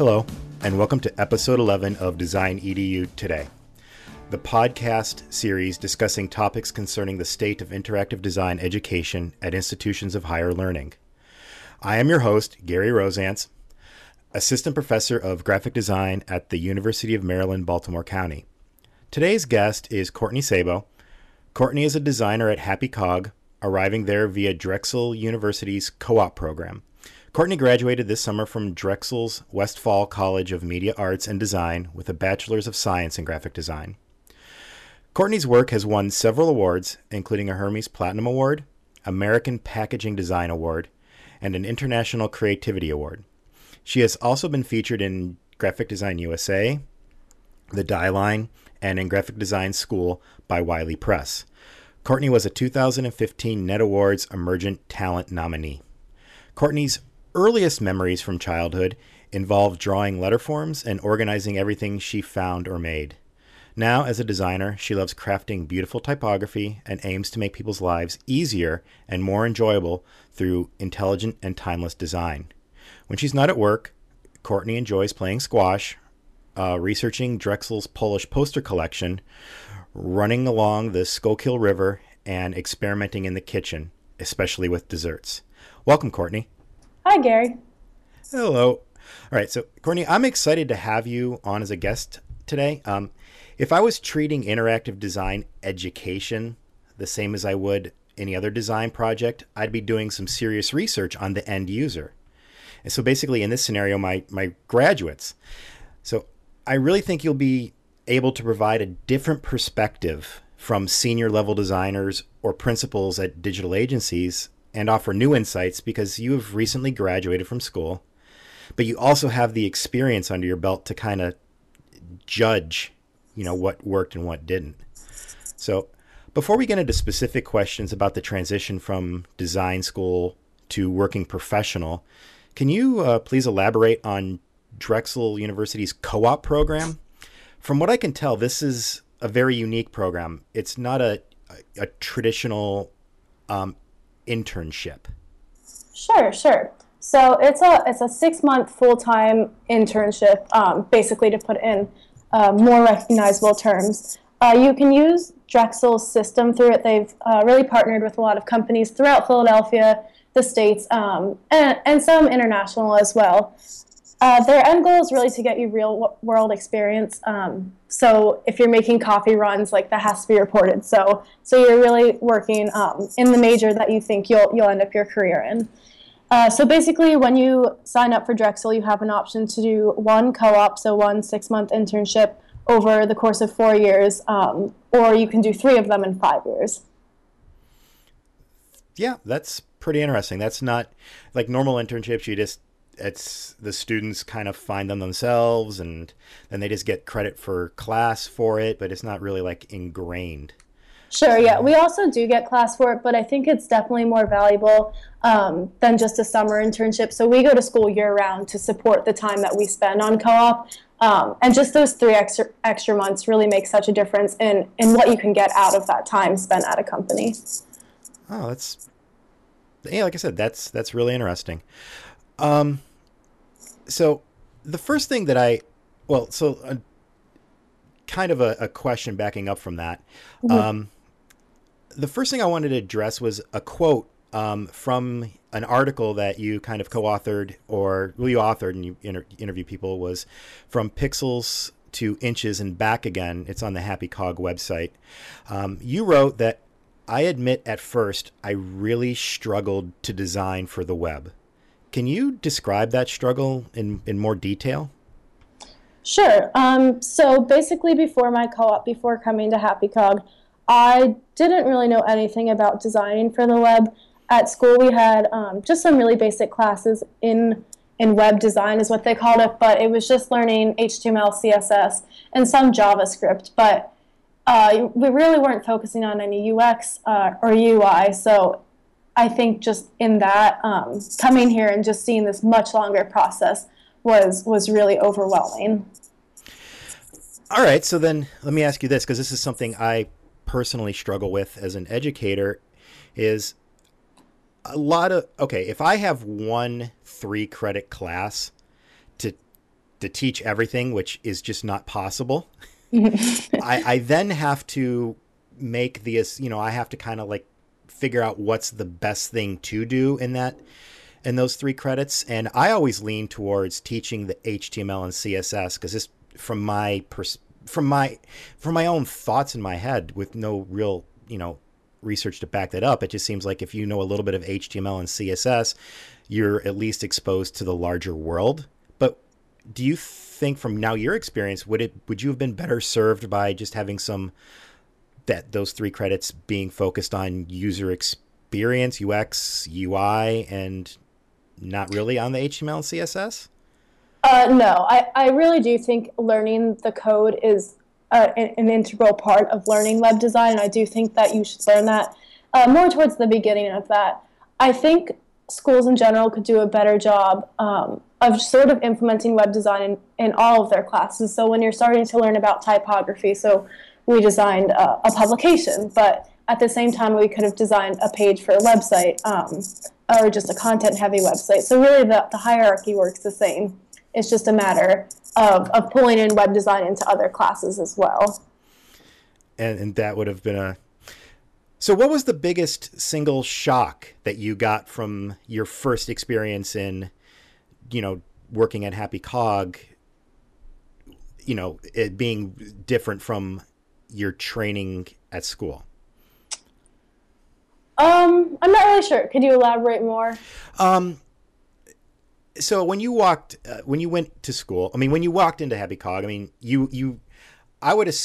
Hello, and welcome to episode 11 of Design EDU Today, the podcast series discussing topics concerning the state of interactive design education at institutions of higher learning. I am your host, Gary Rozanc, Assistant Professor of Graphic Design at the University of Maryland, Baltimore County. Today's guest is Courtney Sabo. Courtney is a designer at Happy Cog, arriving there via Drexel University's co op program. Courtney graduated this summer from Drexel's Westphal College of Media Arts and Design with a Bachelor's of Science in Graphic Design. Courtney's work has won several awards, including a Hermes Platinum Award, American Packaging Design Award, and an International Creativity Award. She has also been featured in Graphic Design USA, The Dieline, and in Graphic Design School by Wiley Press. Courtney was a 2015 Net Awards Emergent Talent nominee. Courtney's earliest memories from childhood involve drawing letterforms and organizing everything she found or made. Now, as a designer, she loves crafting beautiful typography and aims to make people's lives easier and more enjoyable through intelligent and timeless design. When she's not at work, Courtney enjoys playing squash, uh, researching Drexel's Polish poster collection, running along the Schuylkill River, and experimenting in the kitchen, especially with desserts. Welcome, Courtney. Hi, Gary. Hello. All right, so Courtney, I'm excited to have you on as a guest today. Um, if I was treating interactive design education the same as I would any other design project, I'd be doing some serious research on the end user. And so basically, in this scenario, my, my graduates. So I really think you'll be able to provide a different perspective from senior level designers or principals at digital agencies and offer new insights because you have recently graduated from school, but you also have the experience under your belt to kind of judge, you know, what worked and what didn't. So, before we get into specific questions about the transition from design school to working professional, can you uh, please elaborate on Drexel University's co op program? From what I can tell, this is a very unique program. It's not a, a, a traditional um, internship. Sure, sure. So it's a it's a six month full time internship, um, basically to put in uh, more recognizable terms. Uh, you can use Drexel's system through it. They've uh, really partnered with a lot of companies throughout Philadelphia, the states, um, and, and some international as well. Uh, their end goal is really to get you real world experience. Um, so if you're making coffee runs, like that has to be reported. So so you're really working um, in the major that you think you'll you'll end up your career in. Uh, so basically, when you sign up for Drexel, you have an option to do one co-op, so one six-month internship over the course of four years, um, or you can do three of them in five years. Yeah, that's pretty interesting. That's not like normal internships. You just it's the students kind of find them themselves and then they just get credit for class for it but it's not really like ingrained. Sure yeah. We also do get class for it but i think it's definitely more valuable um, than just a summer internship. So we go to school year round to support the time that we spend on co-op um, and just those three extra extra months really make such a difference in in what you can get out of that time spent at a company. Oh that's yeah like i said that's that's really interesting. Um, so the first thing that I, well, so uh, kind of a, a, question backing up from that. Mm-hmm. Um, the first thing I wanted to address was a quote um, from an article that you kind of co-authored or well, you authored and you inter- interview people was from pixels to inches and back again. It's on the Happy Cog website. Um, you wrote that I admit at first I really struggled to design for the web. Can you describe that struggle in, in more detail? Sure. Um, so basically, before my co op, before coming to Happy Cog, I didn't really know anything about designing for the web. At school, we had um, just some really basic classes in in web design, is what they called it, but it was just learning HTML, CSS, and some JavaScript. But uh, we really weren't focusing on any UX uh, or UI. So I think just in that um, coming here and just seeing this much longer process was was really overwhelming. All right, so then let me ask you this because this is something I personally struggle with as an educator is a lot of okay, if I have one 3 credit class to to teach everything, which is just not possible. I, I then have to make the you know I have to kind of like figure out what's the best thing to do in that in those three credits. And I always lean towards teaching the HTML and CSS because this from my pers- from my from my own thoughts in my head with no real you know research to back that up it just seems like if you know a little bit of HTML and CSS you're at least exposed to the larger world. But do you think from now your experience would it would you have been better served by just having some that those three credits being focused on user experience ux ui and not really on the html and css uh, no. I, I really do think learning the code is uh, an, an, integral part of learning web design. And i do think that you should learn that uh, more towards the beginning of that. I think schools in general could do a better job um, of sort of implementing web design in, in all of their classes. So when you're starting to learn about typography, so we designed a, a publication, but at the same time we could have designed a page for a website um, or just a content heavy website. So really the, the hierarchy works the same. It's just a matter of, of pulling in web design into other classes as well. And, and that would have been a so, what was the biggest single shock that you got from your first experience in, you know, working at Happy Cog? You know, it being different from your training at school. Um, I'm not really sure. Could you elaborate more? Um, so when you walked, uh, when you went to school, I mean, when you walked into Happy Cog, I mean, you you, I would have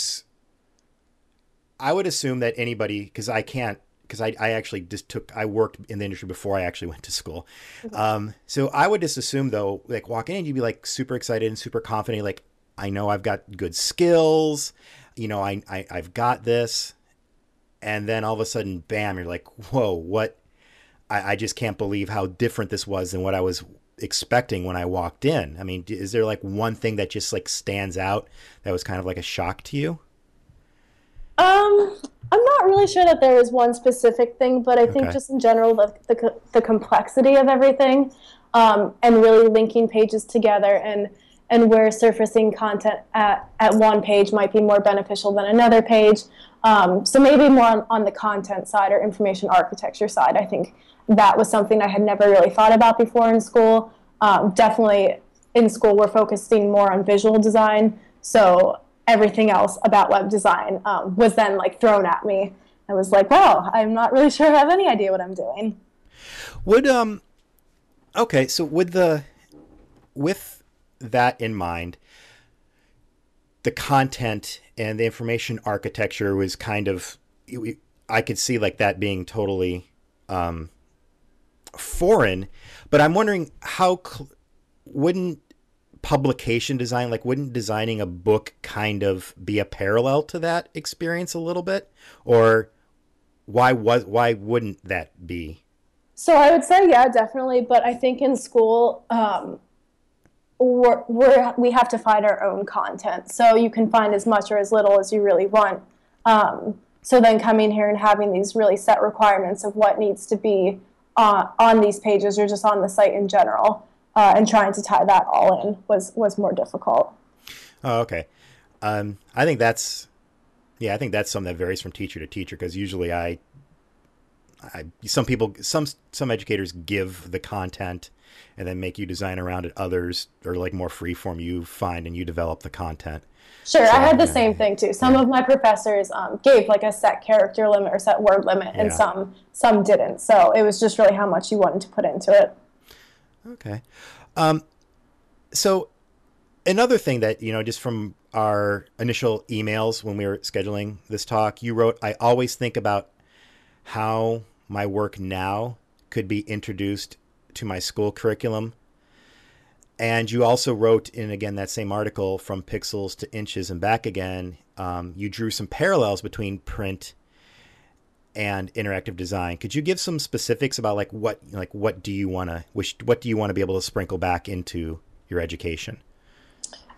I would assume that anybody, because I can't, because I, I actually just took, I worked in the industry before I actually went to school. Um, so I would just assume though, like walking in, you'd be like super excited and super confident, like, I know I've got good skills, you know, I, I I've got this. And then all of a sudden, bam, you're like, whoa, what? I, I just can't believe how different this was than what I was expecting when I walked in. I mean, is there like one thing that just like stands out that was kind of like a shock to you? Um, I'm not really sure that there is one specific thing, but I think just in general the, the, the complexity of everything, um, and really linking pages together and and where surfacing content at, at one page might be more beneficial than another page. Um, so maybe more on, on the content side or information architecture side. I think that was something I had never really thought about before in school. Um, definitely in school, we're focusing more on visual design. So everything else about web design um, was then like thrown at me. I was like, wow, I'm not really sure I have any idea what I'm doing. Would um, okay, so with the with that in mind, the content and the information architecture was kind of I could see like that being totally um, foreign, but I'm wondering how cl- wouldn't publication design like wouldn't designing a book kind of be a parallel to that experience a little bit? Or why was why wouldn't that be? So i would say yeah definitely. But i think in school um, we're, we're, we have to find our own content so you can find as much or as little as you really want um, so then coming here and having these really set requirements of what needs to be uh, on these pages or just on the site in general uh, and trying to tie that all in was was more difficult. Oh, okay. Um, I think that's yeah, I think that's something that varies from teacher to teacher because usually I, I some people some some educators give the content and then make you design around it. Others are like more free form. You find and you develop the content. Sure, so, I had the yeah, same thing too. Some yeah. of my professors um, gave like a set character limit or set word limit, and yeah. some some didn't. So it was just really how much you wanted to put into it. Okay. Um, so another thing that, you know, just from our initial emails when we were scheduling this talk, you wrote, I always think about how my work now could be introduced to my school curriculum. And you also wrote in again that same article from pixels to inches and back again. Um, you drew some parallels between print and interactive design. Could you give some specifics about like what like what do you want to wish what do you want to be able to sprinkle back into your education?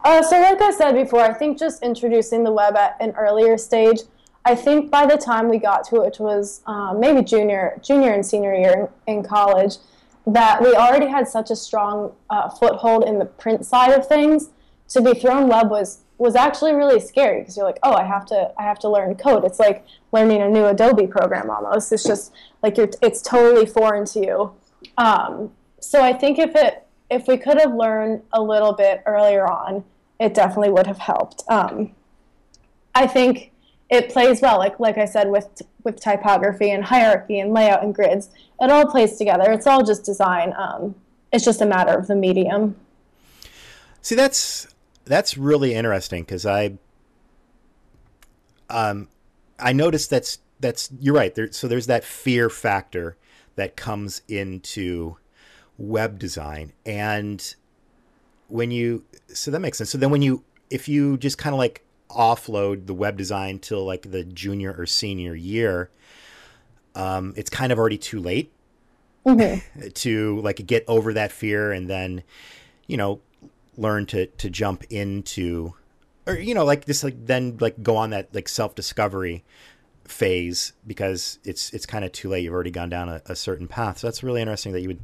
Uh, so like I said before, I think just introducing the web at an earlier stage. I think by the time we got to it, which was um, maybe junior junior and senior year in, in, college, that we already had such a strong uh, foothold in the print side of things to be thrown web was was actually really scary because you're like, oh, I have to I have to learn code. It's like learning a new Adobe program almost. It's just like you're it's totally foreign to you. Um, so I think if it if we could have learned a little bit earlier on, it definitely would have helped. Um, I think it plays well, like like I said with with typography and hierarchy and layout and grids. It all plays together. It's all just design. Um, it's just a matter of the medium. See, that's that's really interesting because I um I noticed that's that's you're right. There, so there's that fear factor that comes into web design, and when you so that makes sense. So then when you if you just kind of like offload the web design till like the junior or senior year, um, it's kind of already too late mm-hmm. to like get over that fear and then you know learn to to jump into or you know like this like then like go on that like self discovery phase because it's it's kind of too late. You've already gone down a, a, certain path. So that's really interesting that you would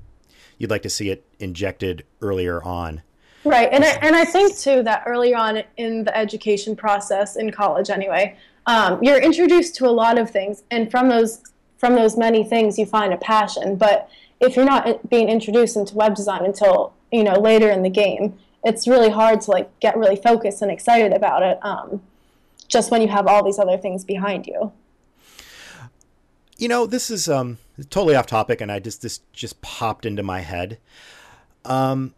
you'd like to see it injected earlier on right and I, and I think too that early on in the education process in college anyway um, you're introduced to a lot of things and from those from those many things you find a passion. But if you're not being introduced into web design until you know later in the game it's really hard to like get really focused and excited about it um, just when you have all these other things behind you. You know this is um, totally off topic and i just this just popped into my head. Um,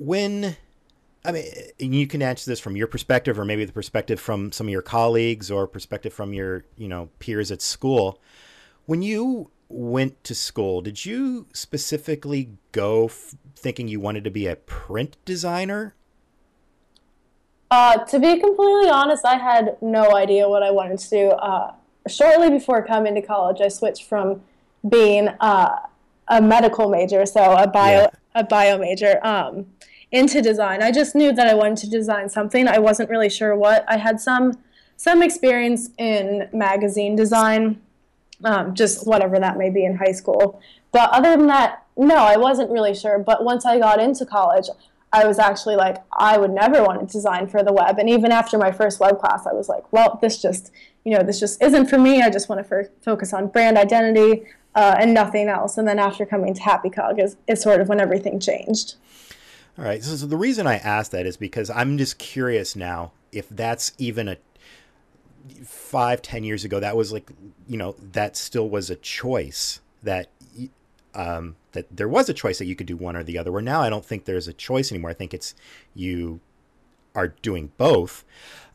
when i mean you can answer this from your perspective or maybe the perspective from some of your colleagues or perspective from your you know peers at school when you went to school did you specifically go f- thinking you wanted to be a print designer? Uh, to be completely honest, I had no idea what I wanted to do. Uh, shortly before coming to college, I switched from being uh, a medical major, so a bio. A bio major, um, into design. I just knew that I wanted to design something. I wasn't really sure what. I had some some experience in magazine design, um, just whatever that may be in high school. But other than that, no, I wasn't really sure. But once I got into college, I was actually like, I would never want to design for the web. And even after my first web class, I was like, well, this just, you know, this just isn't for me. I just want to focus on brand identity uh, and nothing else. And then after coming to Happy Cog is, is sort of when everything changed. All right. So, so the reason I asked that is because I'm just curious now if that's even a five, ten years ago, that was like, you know, that still was a choice that um, that there was a choice that you could do one or the other. Where now I don't think there's a choice anymore. I think it's you are doing both.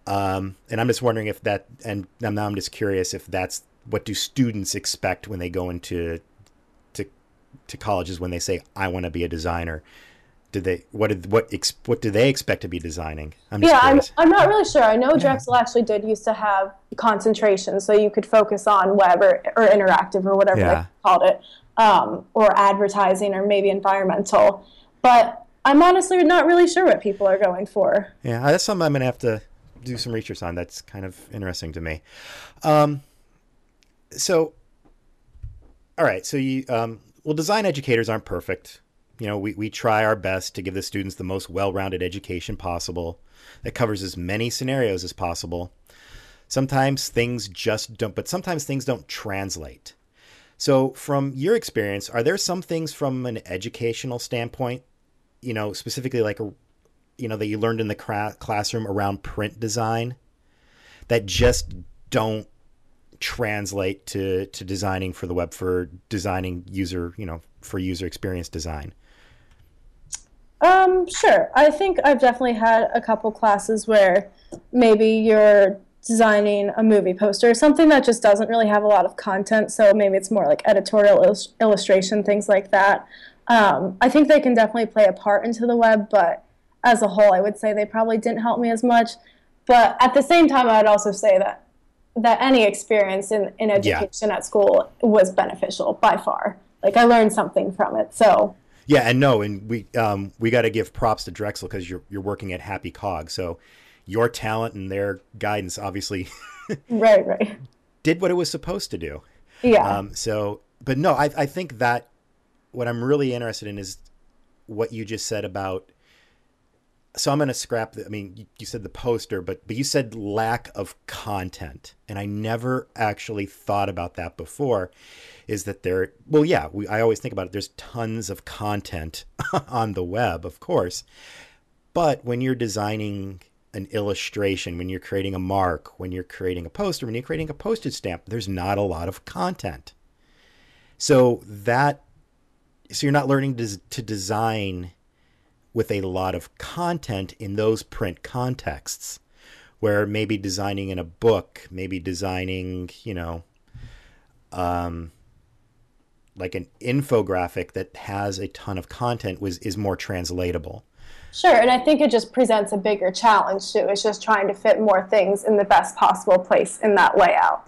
Um, and I'm just wondering if that, and now I'm just curious if that's what do students expect when they go into to to colleges when they say I want to be a designer. Do they what did what what do they expect to be designing? I'm yeah, I'm, I'm not really sure. I know Drexel yeah. actually did used to have concentration, so you could focus on web or, or interactive or whatever yeah. they called it um, or advertising or maybe environmental. But I'm honestly not really sure what people are going for. Yeah, that's something I'm going to have to do some research on. That's kind of interesting to me. Um, so, all right. So you, um, well, design educators aren't perfect. You know, we, we try our best to give the students the most well-rounded education possible that covers as many scenarios as possible. Sometimes things just don't, but sometimes things don't translate. So, from your experience, are there some things from an educational standpoint, you know, specifically like you know, that you learned in the cra- classroom around print design that just don't translate to to designing for the web for designing user, you know, for user experience design? Um, sure. I think I've definitely had a couple classes where maybe you're designing a movie poster, something that just doesn't really have a lot of content. So maybe it's more like editorial il- illustration, things like that. Um, I think they can definitely play a part into the web, but as a whole, I would say they probably didn't help me as much. But at the same time, I'd also say that that any experience in, in education yeah. at school was beneficial by far. Like I learned something from it. So yeah, and no, and we um, we got to give props to Drexel because you're you're working at Happy Cog, so your talent and their guidance obviously right right did what it was supposed to do yeah um, so but no I, I think that what i'm really interested in is what you just said about so I'm going to scrap the, I mean, you, said the poster, but, but you said lack of content. And I never actually thought about that before is that there, well, yeah, we, I always think about it. There's tons of content on the web, of course. But when you're designing an illustration, when you're creating a mark, when you're creating a poster, when you're creating a postage stamp, there's not a lot of content. So that, so you're not learning to, to design with a lot of content in those print contexts where maybe designing in a book, maybe designing, you know, um, like an infographic that has a ton of content was is more translatable. Sure, and I think it just presents a bigger challenge too. It's just trying to fit more things in the best possible place in that layout.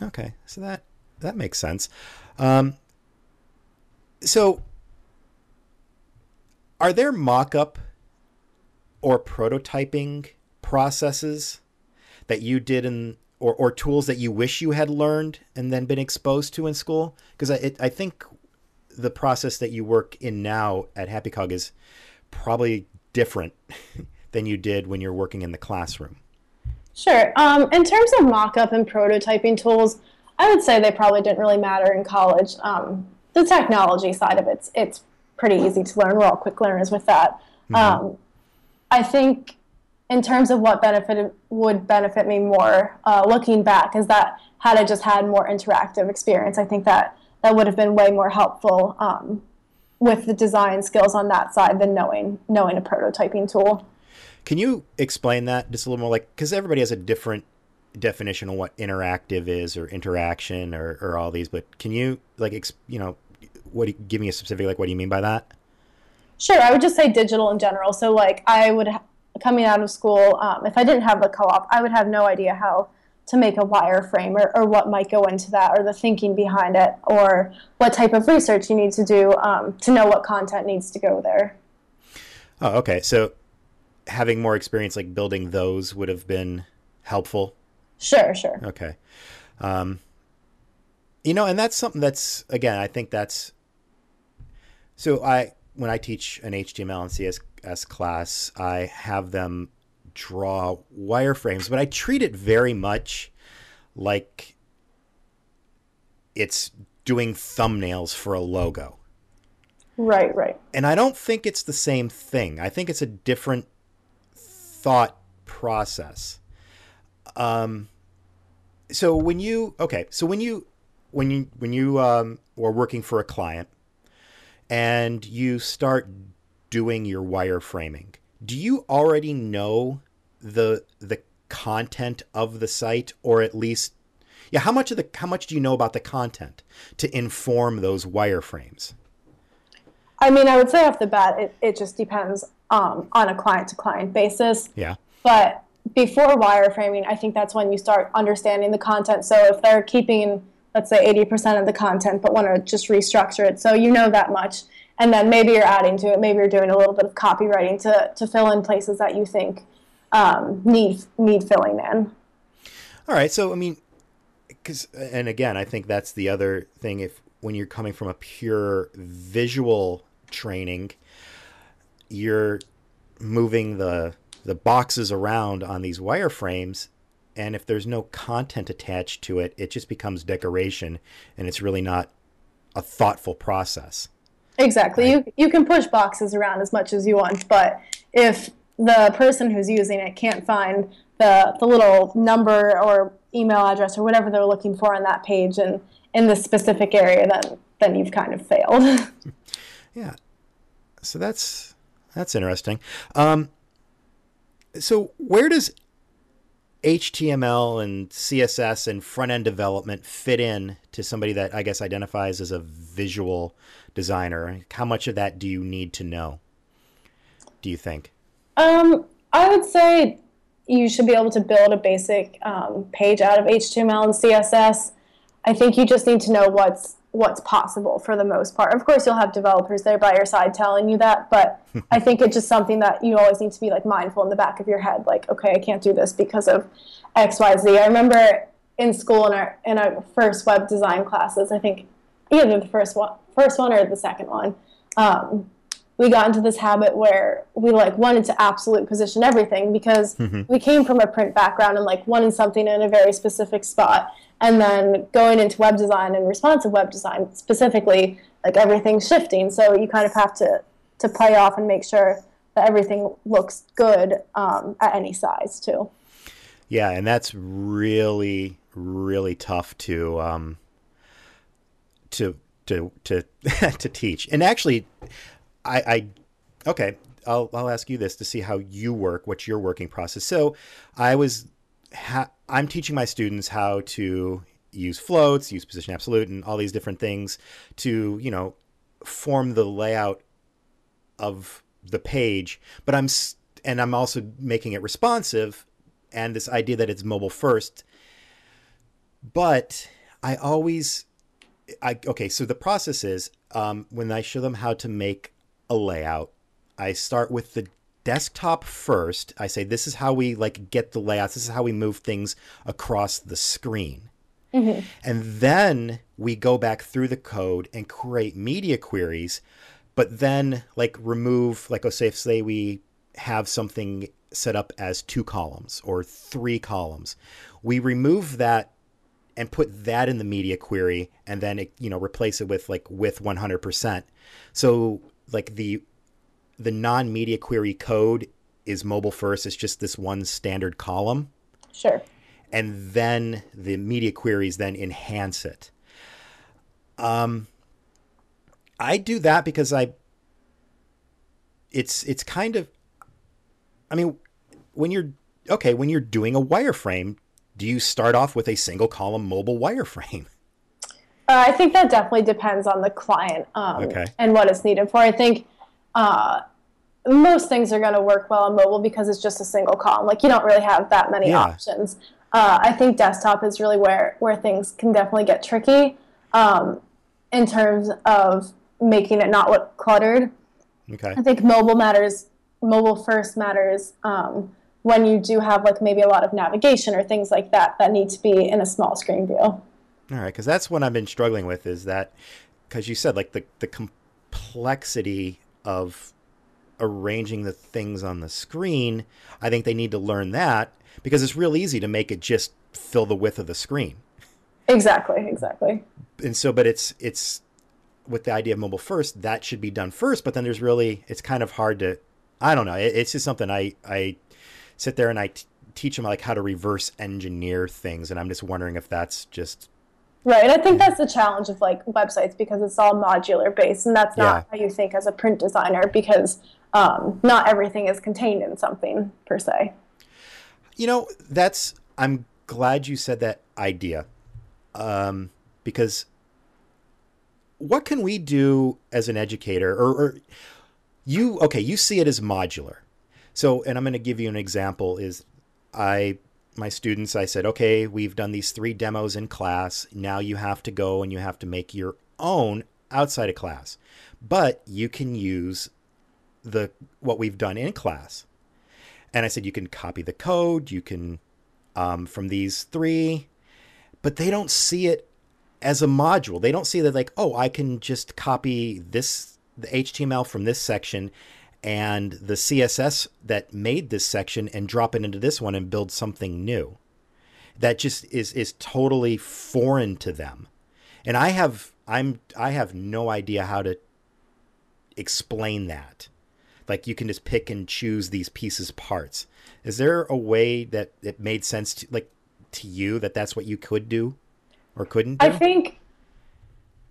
Okay, so that that makes sense. Um, so are there mock-up or prototyping processes that you did in or, or tools that you wish you had learned and then been exposed to in school? Because I, I think the process that you work in now at happy cog is probably different than you did when you're working in the classroom. Sure. Um, in terms of mock-up and prototyping tools i would say they probably didn't really matter in college. Um, the technology side of it's it's pretty easy to learn. We're all quick learners with that. Mm-hmm. Um, I think in terms of what benefited would benefit me more uh, looking back is that had I just had more interactive experience, I think that that would have been way more helpful um, with the design skills on that side than knowing knowing a prototyping tool. Can you explain that just a little more, like because everybody has a different definition of what interactive is or interaction or, or all these, but can you like you know what? You, give me a specific like. What do you mean by that? Sure, I would just say digital in general. So like I would coming out of school, um, if I didn't have the co-op, I would have no idea how to make a wireframe or, or what might go into that or the thinking behind it or what type of research you need to do um, to know what content needs to go there. Oh, okay. So having more experience like building those would have been helpful. Sure, sure. Okay. Um, you know, and that's something that's again, I think that's so I when I teach an HTML and CSS class, I have them draw wireframes, but I treat it very much like it's doing thumbnails for a logo. Right, right. And I don't think it's the same thing. I think it's a different thought process. Um so when you okay, so when you when you when you um, are working for a client and you start doing your wireframing, do you already know the the content of the site, or at least, yeah, how much of the how much do you know about the content to inform those wireframes? I mean, I would say off the bat, it, it just depends um, on a client to client basis. Yeah. But before wireframing, I think that's when you start understanding the content. So if they're keeping let's say 80% of the content, but want to just restructure it. So you know that much. And then maybe you're adding to it. Maybe you're doing a little bit of copywriting to, to fill in places that you think um, need need filling in. All right. So I mean, because and again, I think that's the other thing. If when you're coming from a pure visual training, you're moving the the boxes around on these wireframes and if there's no content attached to it, it just becomes decoration, and it's really not a thoughtful process. Exactly. Right? You you can push boxes around as much as you want, but if the person who's using it can't find the the little number or email address or whatever they're looking for on that page and in the specific area, then then you've kind of failed. yeah. So that's that's interesting. Um, so where does HTML and CSS and front end development fit in to somebody that I guess identifies as a visual designer? How much of that do you need to know? Do you think? Um, I would say you should be able to build a basic um, page out of HTML and CSS. I think you just need to know what's what's possible for the most part. Of course, you'll have developers there by your side telling you that, but I think it's just something that you always need to be like mindful in the back of your head, like, okay, I can't do this because of X, Y, Z. I remember in school in our in our first web design classes, I think either the first one, first one or the second one, um, we got into this habit where we like wanted to absolute position everything because mm-hmm. we came from a print background and like wanted something in a very specific spot and then going into web design and responsive web design specifically like everything's shifting. So you kind of have to to play off and make sure that everything looks good um, at any size too. Yeah and that's really really tough to um, to to to to teach. And actually I, I okay, I'll I'll ask you this to see how you work, what's your working process. So, I was ha- I'm teaching my students how to use floats, use position absolute, and all these different things to you know form the layout of the page. But I'm and I'm also making it responsive, and this idea that it's mobile first. But I always I okay, so the process is um, when I show them how to make a layout. I start with the desktop first. I say this is how we like get the layouts. This is how we move things across the screen. Mm-hmm. And then we go back through the code and create media queries, but then like remove like oh say if say we have something set up as two columns or three columns. We remove that and put that in the media query and then it, you know replace it with like with 100%. So like the the non media query code is mobile first. It's just this one standard column. Sure. And then the media queries then enhance it. Um, I do that because I. It's it's kind of. I mean, when you're okay when you're doing a wireframe, do you start off with a single column mobile wireframe? Uh, I think that definitely depends on the client um, okay. and what it's needed for. I think uh, most things are going to work well on mobile because it's just a single column. Like you don't really have that many yeah. options. Uh, I think desktop is really where where things can definitely get tricky um, in terms of making it not look cluttered. Okay. I think mobile matters. Mobile first matters um, when you do have like maybe a lot of navigation or things like that that need to be in a small screen view. All right, because that's what I've been struggling with is that because you said like the the complexity of arranging the things on the screen. I think they need to learn that because it's real easy to make it just fill the width of the screen. Exactly, exactly. And so, but it's it's with the idea of mobile first that should be done first. But then there's really it's kind of hard to. I don't know. It, it's just something I I sit there and I t- teach them like how to reverse engineer things, and I'm just wondering if that's just Right. And I think that's the challenge of like websites because it's all modular based and that's not yeah. how you think as a print designer because um, not everything is contained in something per se. You know, that's, I'm glad you said that idea um, because what can we do as an educator or, or you, okay, you see it as modular. So, and I'm going to give you an example is I my students, I said, okay, we've done these three demos in class. Now you have to go and you have to make your own outside of class. But you can use the what we've done in class. And I said, you can copy the code, you can um, from these three, but they don't see it as a module. They don't see that like, oh, I can just copy this the HTML from this section and the CSS that made this section and drop it into this one and build something new. That just is is totally foreign to them. And I have I'm I have no idea how to explain that. Like you can just pick and choose these pieces parts. Is there a way that it made sense to like to you that that's what you could do or couldn't do? I think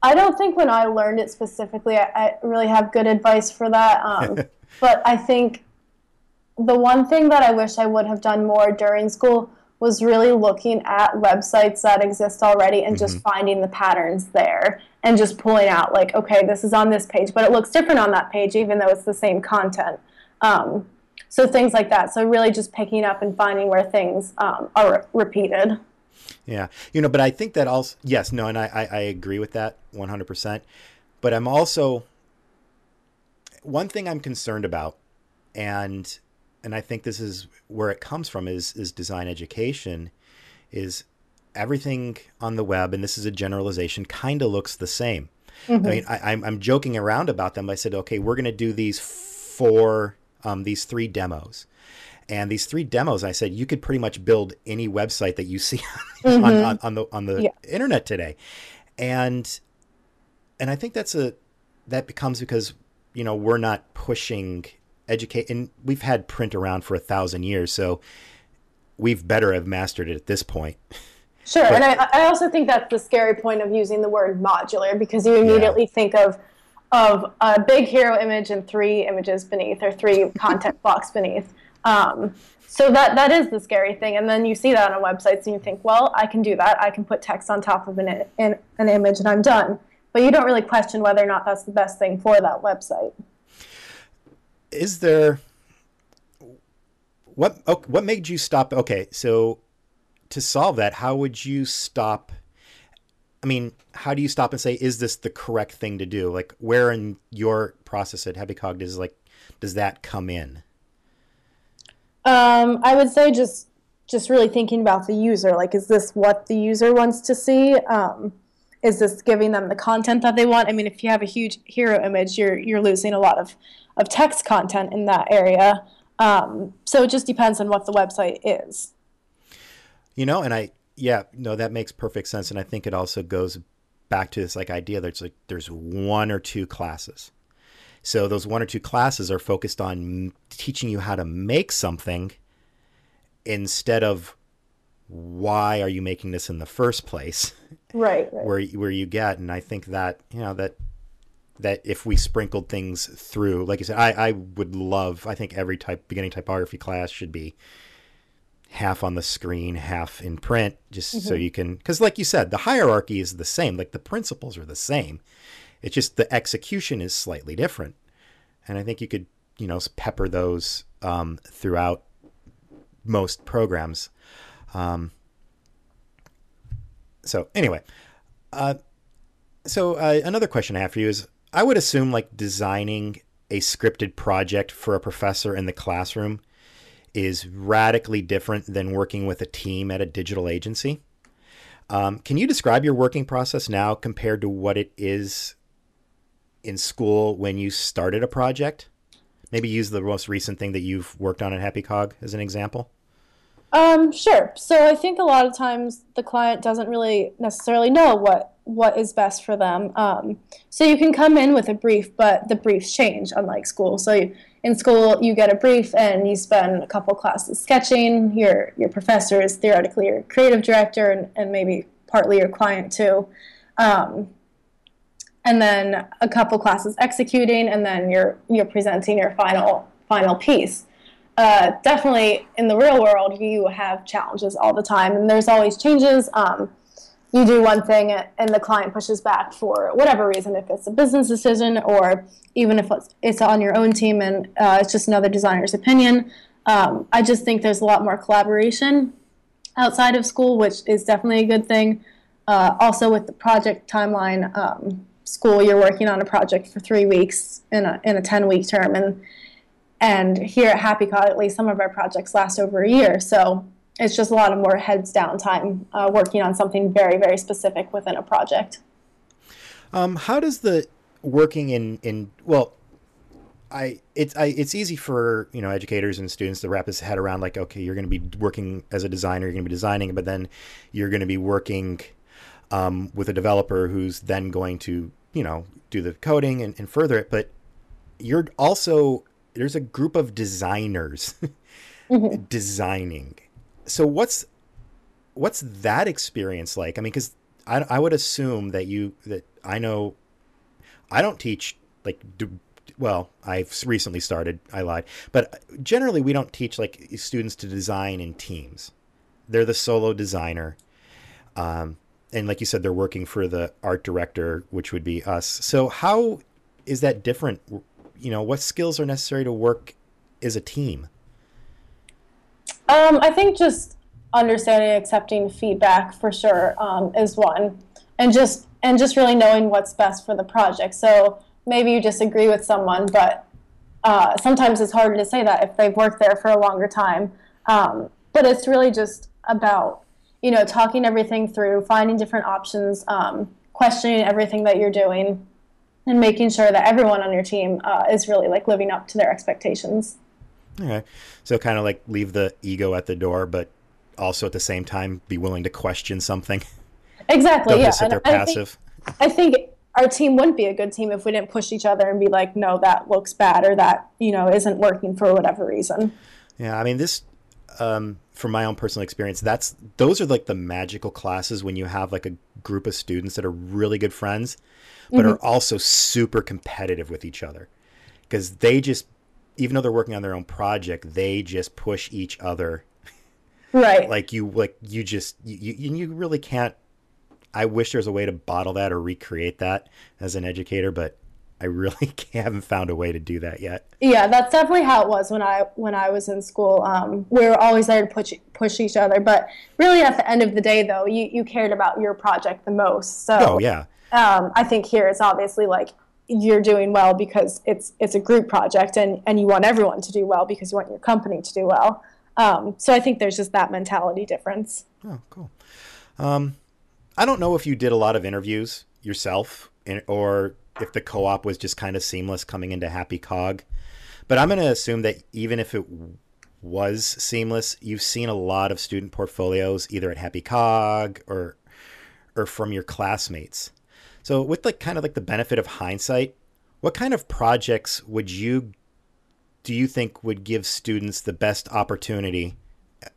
I don't think when I learned it specifically, I, I really have good advice for that. Um, But I think the one thing that I wish I would have done more during school was really looking at websites that exist already and mm-hmm. just finding the patterns there and just pulling out like okay this is on this page but it looks different on that page even though it's the same content. Um, so things like that. So really just picking up and finding where things um, are re- repeated. Yeah. You know but i think that also yes no and i i, I agree with that 100% but i'm also one thing I'm concerned about, and and I think this is where it comes from is is design education, is everything on the web, and this is a generalization, kind of looks the same. Mm-hmm. I mean, I, am I'm, I'm joking around about them. I said, okay, we're going to do these four, um, these three demos. And these three demos, I said, you could pretty much build any website that you see mm-hmm. on, on, on, the on the yeah. internet today. And and I think that's a that becomes because you know we're not pushing educate and we've had print around for a thousand years so we've better have mastered it at this point. Sure but, and I, I also think that's the scary point of using the word modular because you immediately yeah. think of of a big hero image and three images beneath or three content blocks beneath. Um, so that that is the scary thing and then you see that on websites and you think well i can do that. I can put text on top of an, an, an image and i'm done but you don't really question whether or not that's the best thing for that website. Is there what oh, what made you stop? Okay, so to solve that, how would you stop? I mean, how do you stop and say, is this the correct thing to do? Like, where in your process at Heavy HappyCog does like does that come in? Um, I would say just just really thinking about the user. Like, is this what the user wants to see? Um, is this giving them the content that they want? I mean, if you have a huge hero image, you're you're losing a lot of of text content in that area. Um, so it just depends on what the website is. You know, and I yeah, no, that makes perfect sense, and I think it also goes back to this like idea that it's like there's one or two classes. So those one or two classes are focused on teaching you how to make something instead of why are you making this in the first place? Right, right. Where where you get, and I think that you know that that if we sprinkled things through, like you said, I I would love. I think every type beginning typography class should be half on the screen, half in print, just mm-hmm. so you can. Because, like you said, the hierarchy is the same. Like the principles are the same. It's just the execution is slightly different, and I think you could you know pepper those um, throughout most programs um, so anyway, uh, so uh, another question I have for you is: I would assume like designing a scripted project for a professor in the classroom is radically different than working with a team at a digital agency. Um, can you describe your working process now compared to what it is in school when you started a project? Maybe use the most recent thing that you've worked on at Happy Cog as an example. Um, sure. So I think a lot of times the client doesn't really necessarily know what what is best for them. Um, so you can come in with a brief, but the briefs change, unlike school. So you, in school, you get a brief and you spend a couple classes sketching. Your your professor is theoretically your creative director and, and maybe partly your client too. Um, and then a couple classes executing, and then you're you're presenting your final final piece uh, definitely in the real world, you have challenges all the time, and there's always changes. Um, you do one thing, and the client pushes back for whatever reason, if it's a business decision or even if it's, on your own team and uh, it's just another designer's opinion. Um, I just think there's a lot more collaboration outside of school, which is definitely a good thing. Uh, also, with the project timeline, um, school, you're working on a project for three weeks in a, in a 10 week term, and and here at Happy HappyCog, at least some of our projects last over a year. So it's just a lot of more heads down time uh, working on something very, very specific within a project. Um, how does the working in, in well, I it's I, it's easy for you know educators and students to wrap his head around like okay you're going to be working as a designer you're going to be designing but then you're going to be working um, with a developer who's then going to you know do the coding and, and further it but you're also there's a group of designers mm-hmm. designing. So what's what's that experience like? I mean, because I, I would assume that you that I know I don't teach like do, well I've recently started I lied but generally we don't teach like students to design in teams. They're the solo designer. Um, and like you said, they're working for the art director, which would be us. So how is that different you know, what skills are necessary to work as a team? Um, I think just understanding, accepting feedback for sure um, is one, and just and just really knowing what's best for the project. So maybe you disagree with someone, but uh, sometimes it's harder to say that if they've worked there for a longer time. Um, but it's really just about you know talking everything through, finding different options, um, questioning everything that you're doing and making sure that everyone on your team uh, is really like living up to their expectations. Okay. So kind of like leave the ego at the door, but also at the same time be willing to question something. Exactly. Don't yeah. just sit there I passive. think, I think our team wouldn't be a good team if we didn't push each other and be like, no, that looks bad or that, you know, isn't working for whatever reason. Yeah, I mean this um, from my own personal experience, that's those are like the magical classes when you have like a group of students that are really good friends, but are mm-hmm. also super competitive with each other. Because they just even though they're working on their own project, they just push each other. Right. like you like you just you you, you really can't i wish there was a way to bottle that or recreate that as an educator but i really haven't found a way to do that yet Yeah, that's definitely how it was when I when I was in school. Um, we were always there to push push each other, but really at the end of the day, though, you, you cared about your project the most. So oh yeah um, I think here it's obviously like you're doing well because it's it's a group project, and and you want everyone to do well because you want your company to do well. Um, so I think there's just that mentality difference. oh cool um i don't know if you did a lot of interviews yourself in, or if the co-op was just kind of seamless coming into happy cog. But i'm going to assume that even if it was seamless you've seen a lot of student portfolios either at happy cog or or from your classmates. So with like kind of like the benefit of hindsight what kind of projects would you do you think would give students the best opportunity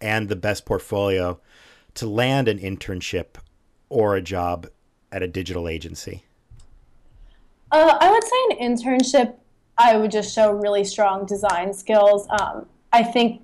and the best portfolio to land an internship or a job at a digital agency Uh, I would say an internship, I would just show really strong design skills. Um, I think,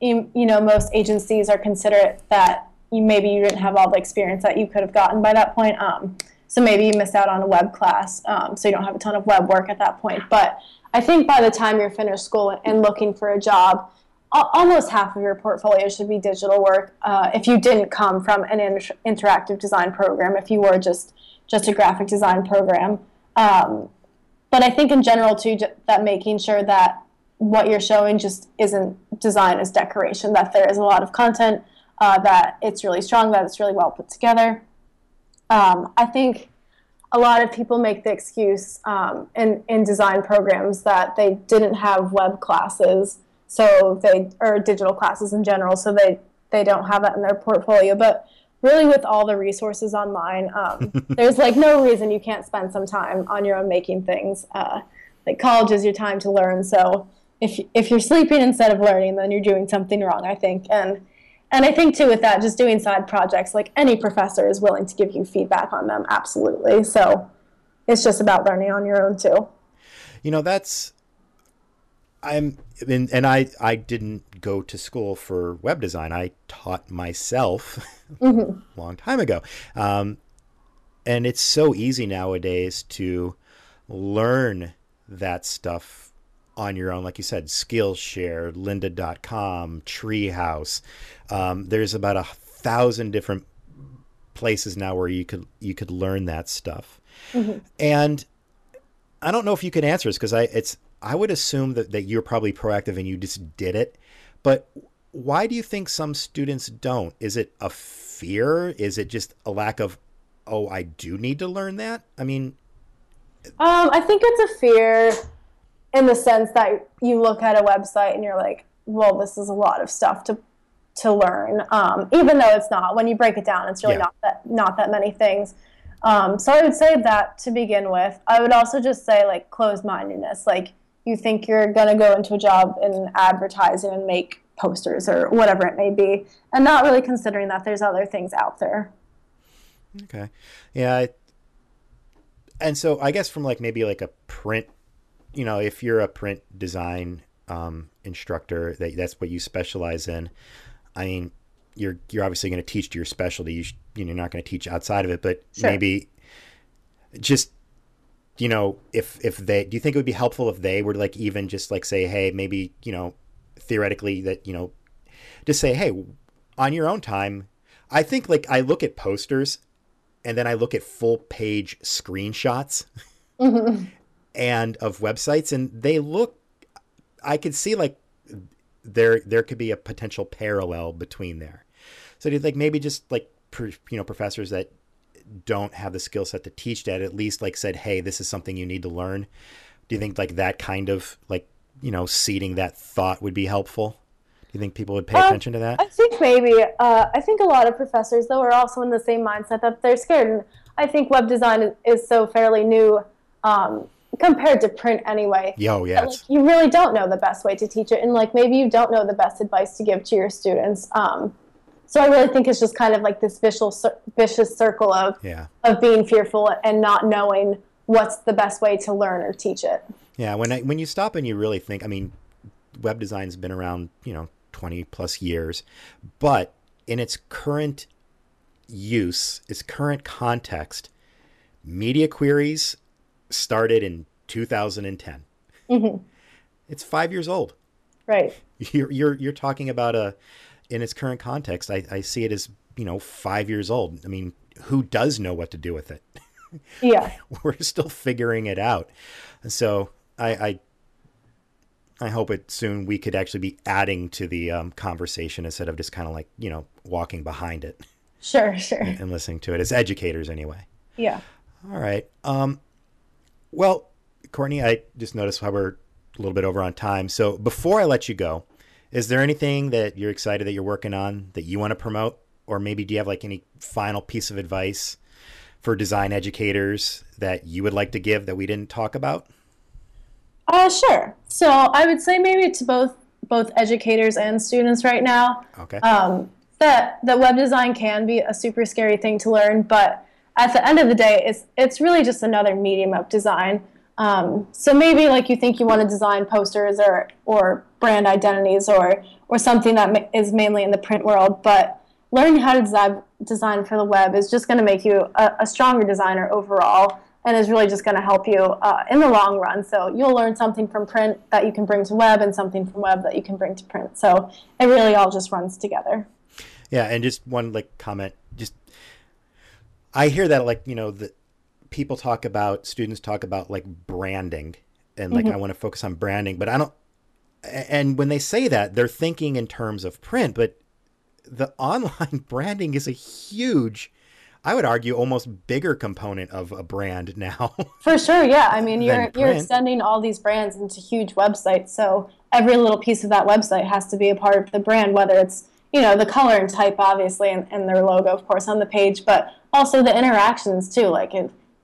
you, know, most agencies are considerate that you, maybe you didn't have all the experience that you could have gotten by that point. Um, so maybe you missed out on a web class, um, so you don't have a ton of web work at that point. But I think by the time you're finished school and looking for a job, almost half of your portfolio should be digital work. Uh, if you didn't come from an inter- interactive design program, if you were just just a graphic design program, um, but I think in general too that making sure that what you're showing just isn't design as decoration. That there is a lot of content, uh, that it's really strong, that it's really well put together. Um, I think a lot of people make the excuse um, in in design programs that they didn't have web classes, so they or digital classes in general, so they they don't have that in their portfolio. But really, with all the resources online, um, there's like no reason you can't spend some time on your own making things. Uh, like college is your time to learn, so if if you're sleeping instead of learning, then you're doing something wrong. I think and. And I think too with that, just doing side projects, like any professor is willing to give you feedback on them, absolutely. So it's just about learning on your own too. you know that's i'm and, and i i didn't go to school for web design. I taught myself a long time ago. Um, and it's so easy nowadays to learn that stuff on your own. Like you said skillshare lynda.com treehouse. Um, there's about a thousand different places now where you could you could learn that stuff. And I don't know if you can answer this because I it's I would assume that, that you're probably proactive and you just did it. But why do you think some students don't? Is it a fear? Is it just a lack of oh I do need to learn that? I mean, Um, I think it's a fear in the sense that you look at a website and you're like, well, this is a lot of stuff to to learn. Um, even though it's not. When you break it down, it's really Yeah. not that not that many things. Um, so I would say that to begin with. I would also just say like closed mindedness. Like you think you're gonna go into a job in advertising and make posters or whatever it may be, and not really considering that there's other things out there. okay. Yeah, I, and so I guess from like maybe like a print, you know, if you're a print design um, instructor, that that's what you specialize in. I mean, you're you're obviously going to teach to your specialty. You sh- you're not going to teach outside of it, but Sure. maybe just you know, if if they do you think it would be helpful if they were like even just like say, hey, maybe you know, theoretically that you know, just say, hey, on your own time. I think like I look at posters and then I look at full page screenshots and of websites and they look I could see like there there could be a potential parallel between there. So do you think maybe just like you know professors that don't have the skill set to teach that at least like said hey this is something you need to learn do you think like that kind of like you know seeding that thought would be helpful do you think people would pay Um, attention to that I think maybe. Uh, I think a lot of professors, though, are also in the same mindset that they're scared. And I think web design is, is so fairly new um, compared to print anyway. yo yeah like, you really don't know the best way to teach it, and like maybe you don't know the best advice to give to your students. Um, so I really think it's just kind of like this vicious vicious circle of yeah of being fearful and not knowing what's the best way to learn or teach it. Yeah, when I, when you stop and you really think, I mean, web design's been around, you know, 20 plus years, but in its current use, its current context, media queries started in 2010. Mm-hmm. It's 5 years old. Right. You're you're you're talking about a in its current context, I, I see it as, you know, 5 years old. I mean, who does know what to do with it? Yeah. we're still figuring it out. And so I, I, I hope it soon we could actually be adding to the um, conversation instead of just kind of like you know walking behind it Sure. Sure. and listening to it as educators anyway. Yeah. All right. Um, well, Courtney, I just noticed how we're a little bit over on time. So before I let you go, is there anything that you're excited that you're working on that you want to promote, or maybe do you have like any final piece of advice for design educators that you would like to give that we didn't talk about? Uh, sure. So I would say maybe to both both educators and students right now Okay. um, that that web design can be a super scary thing to learn, but at the end of the day, it's it's really just another medium of design. Um, so maybe like you think you want to design posters or or brand identities or or something that ma- is mainly in the print world, but learning how to design design for the web is just going to make you a, a stronger designer overall and is really just going to help you uh, in the long run. So you'll learn something from print that you can bring to web and something from web that you can bring to print. So it really all just runs together. Yeah, and just one like comment. Just I hear that like you know the people talk about students talk about like branding and like mm-hmm. I want to focus on branding, but I don't. And when they say that, they're thinking in terms of print, but the online branding is a huge, I would argue, almost bigger component of a brand now. For sure, yeah. I mean, you're you're extending all these brands into huge websites, so every little piece of that website has to be a part of the brand, whether it's you know the color and type, obviously, and, and their logo, of course, on the page, but also the interactions too. Like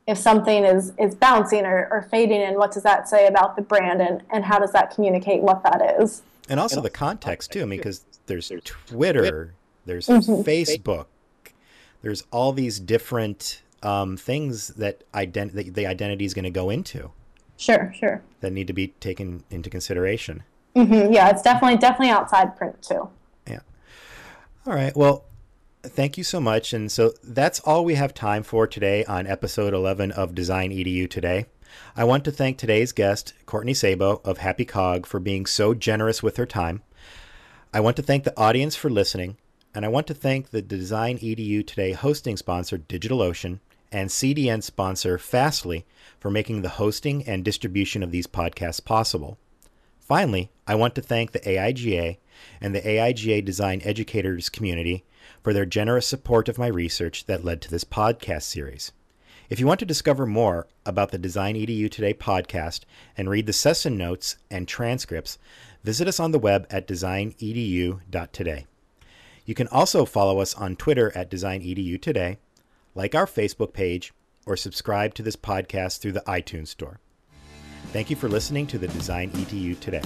if something is is bouncing or, or fading and what does that say about the brand, and and how does that communicate what that is? and also the context too. I mean, because there's Twitter, there's Facebook, there's all these different um, things that, ident- that the identity is going to go into Sure, sure. that need to be taken into consideration. hmm yeah, it's definitely definitely outside print too. Yeah. All right. Well, thank you so much. And so that's all we have time for today on episode 11 of Design EDU today. I want to thank today's guest, Courtney Sabo of Happy Cog, for being so generous with her time. I want to thank the audience for listening, and I want to thank the Design EDU Today hosting sponsor, DigitalOcean, and CDN sponsor, Fastly, for making the hosting and distribution of these podcasts possible. Finally, I want to thank the AIGA and the AIGA Design Educators community for their generous support of my research that led to this podcast series. If you want to discover more about the Design EDU Today podcast and read the session notes and transcripts, visit us on the web at designedu.today. You can also follow us on Twitter at DesignEDU Today, like our Facebook page, or subscribe to this podcast through the iTunes Store. Thank you for listening to the Design EDU Today.